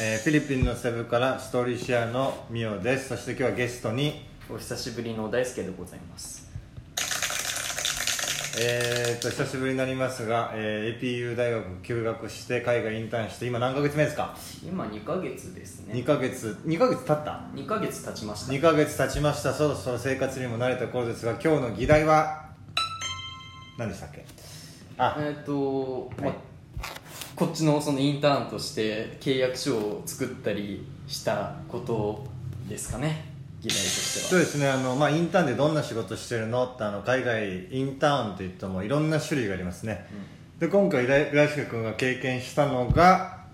えーフィリピンのセブからストーリーシェアのミオです。そして今日はゲストにお久しぶりの大輔でございます。えー、っと久しぶりになりますが、えー APU 大学休学して海外インターンして今何ヶ月目ですか？今2ヶ月ですね。2ヶ月。2ヶ月経った？2ヶ月経ちました。2ヶ月経ちました。そろそろ生活にも慣れた頃ですが今日の議題は何でしたっけ？あ。えっ、と、まはいこっちのそのインターンとして契約書を作ったりしたことですかね議題としては。そうですね。あの、まあ、インターンでどんな仕事してるのってあの海外インターンといってもいろんな種類がありますね、で今回浦浦島君が経験したのが、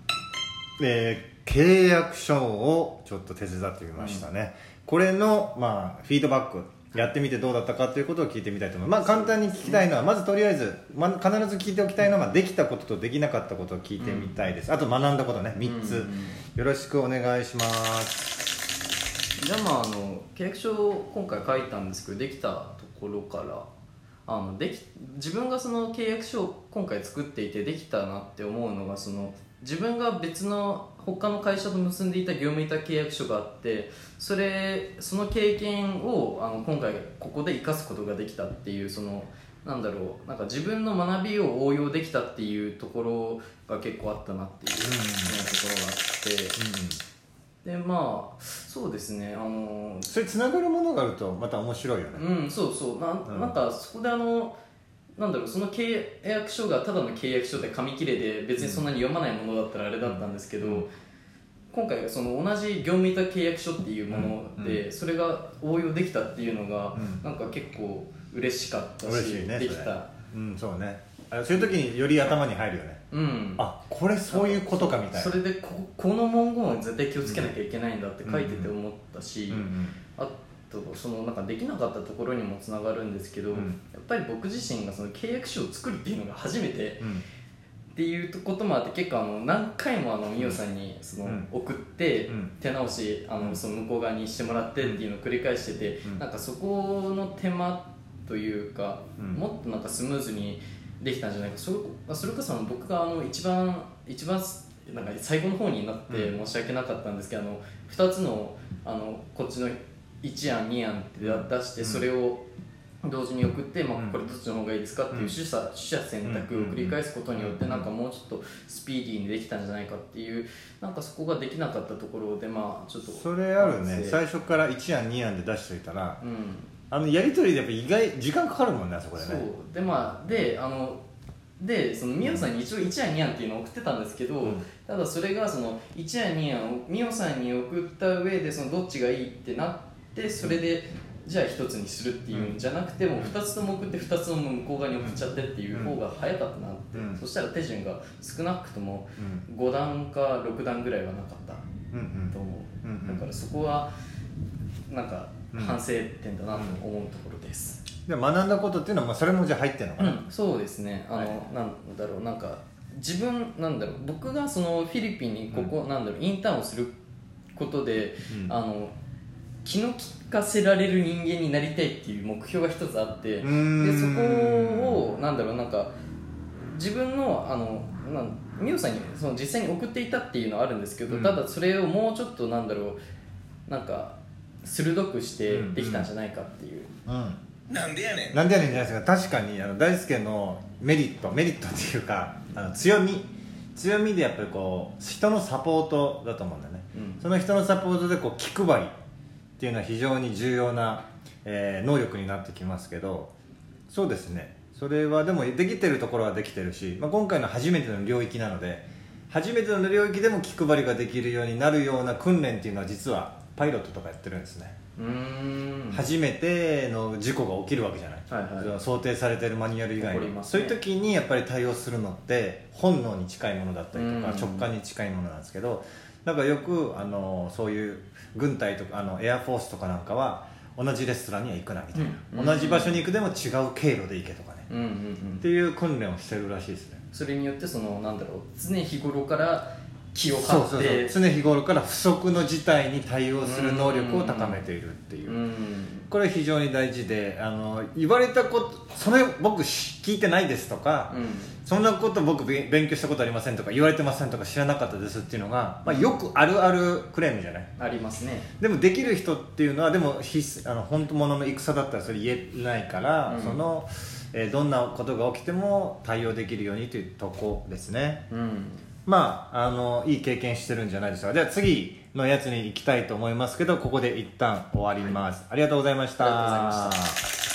えー契約書をちょっと手伝ってみましたね、これの、まあ、フィードバックやってみてどうだったかということを聞いてみたいと思います、まあ、簡単に聞きたいのはまずとりあえず、まあ、必ず聞いておきたいのは、まあできたこととできなかったことを聞いてみたいです、あと学んだことね。3つ、よろしくお願いします。じゃあまああの契約書を今回書いたんですけどできたところからあのでき自分がその契約書を今回作っていてできたなって思うのがその自分が別の他の会社と結んでいた業務委託契約書があってそれその経験をあの今回ここで生かすことができたっていうそのなんだろうなんか自分の学びを応用できたっていうところが結構あったなっていう、うん。ところがあって。でまあそうですねあのそれつながるものがあるとまた面白いよね、うんそうそう。なん,、うん。なんかそこであのなんだろうその契約書がただの契約書で紙切れで別にそんなに読まないものだったらあれだったんですけど、うん。今回その同じ業務委託契約書っていうもので、それが応用できたっていうのが、うん。なんか結構嬉しかったし嬉しいねできた。うんそうね。あそういう時により頭に入るよね。うん。あこれそういうことかみたいな。それでここの文言は絶対気をつけなきゃいけないんだって書いてて思ったし、うんうん。あとそのなんかできなかったところにもつながるんですけど、うん。やっぱり僕自身がその契約書を作るっていうのが初めてうん。っていうこともあって結構あの何回もあのミオさんにそのうん。送ってうん。手直しあのその向こう側にしてもらってっていうのを繰り返しててうん。なんかそこの手間というかうん。もっとなんかスムーズにできたんじゃないか。それそれこそ僕があの一番一番なんか最後の方になってうん。申し訳なかったんですけどあの2つのあのこっちの1案2案って出してうん。それを同時に送って、まあうん、これどっちの方がいいですかっていううん取捨取捨選択を繰り返すことによってなんかもうちょっとスピーディーにできたんじゃないかっていうなんかそこができなかったところでまあちょっとそれあるね。最初から1案2案で出しといたらうん。あのやり取りでやっぱ意外時間かかるもんねあそこでそう。ねでまあであのでそのミオさんに一応1案2案っていうのを送ってたんですけど、うん。ただそれがその1案2案をミオさんに送った上でそのどっちがいいってなってそれでじゃあ1つにするっていうん。じゃなくてもう2つとも送って2つとも向こう側に送っちゃってっていう方が早かったなって、うん。そしたら手順が少なくともうん。5段か6段ぐらいはなかったうんと思う、うんうん。だからそこはなんかうん。反省点だなと思うところです、で学んだことっていうのはまあそれもじゃあ入ってんのかな、うん、そうですね。あの、はい。なんだろう。なんか自分なんだろう。僕がそのフィリピンにここ、なんだろう。インターンをすることで、うん。あの気の利かせられる人間になりたいっていう目標が一つあってでそこをなんだろうなんか自分のあのなんミオさんにその実際に送っていたっていうのはあるんですけど、うん。ただそれをもうちょっとなんだろうなんか鋭くしてできたんじゃないかっていう、うん。なんでやねん。なんでやねんじゃないですか。確かにあの大輔のメリットメリットっていうかあの強み。強みでやっぱりこう人のサポートだと思うんだよね、うん。その人のサポートでこう気配りっていうのは非常に重要な、えー能力になってきますけどそうですね。それはでもできてるところはできてるし、まあ、今回の初めての領域なので初めての領域でも気配りができるようになるような訓練っていうのは実はパイロットとかやってるんですね。初めての事故が起きるわけじゃない、はいはい。想定されてるマニュアル以外に、ね。そういう時にやっぱり対応するのって本能に近いものだったりとかうん。直感に近いものなんですけどだからよくあのそういう軍隊とかあのエアフォースとかなんかは同じレストランには行くなみたいな、うん。同じ場所に行くでも違う経路で行けとかね、うんうんうん。っていう訓練をしてるらしいですね。それによってそのなんだろう常日頃から気を買ってそうそうそう。常日頃から不測の事態に対応する能力を高めているっていう、うん。これ非常に大事であの言われたことそれ僕し聞いてないですとか、うん。そんなこと僕べ勉強したことありませんとか言われてませんとか知らなかったですっていうのが、まあ、よくあるあるクレームじゃない？ありますね。でもできる人っていうのはでも必須あの本当物の戦だったらそれ言えないから、うん。その、えーどんなことが起きても対応できるようにというとこですね。うんまああのいい経験してるんじゃないでしょうかでは次のやつに行きたいと思いますけどここで一旦終わります、ありがとうございました。ありがとうございました。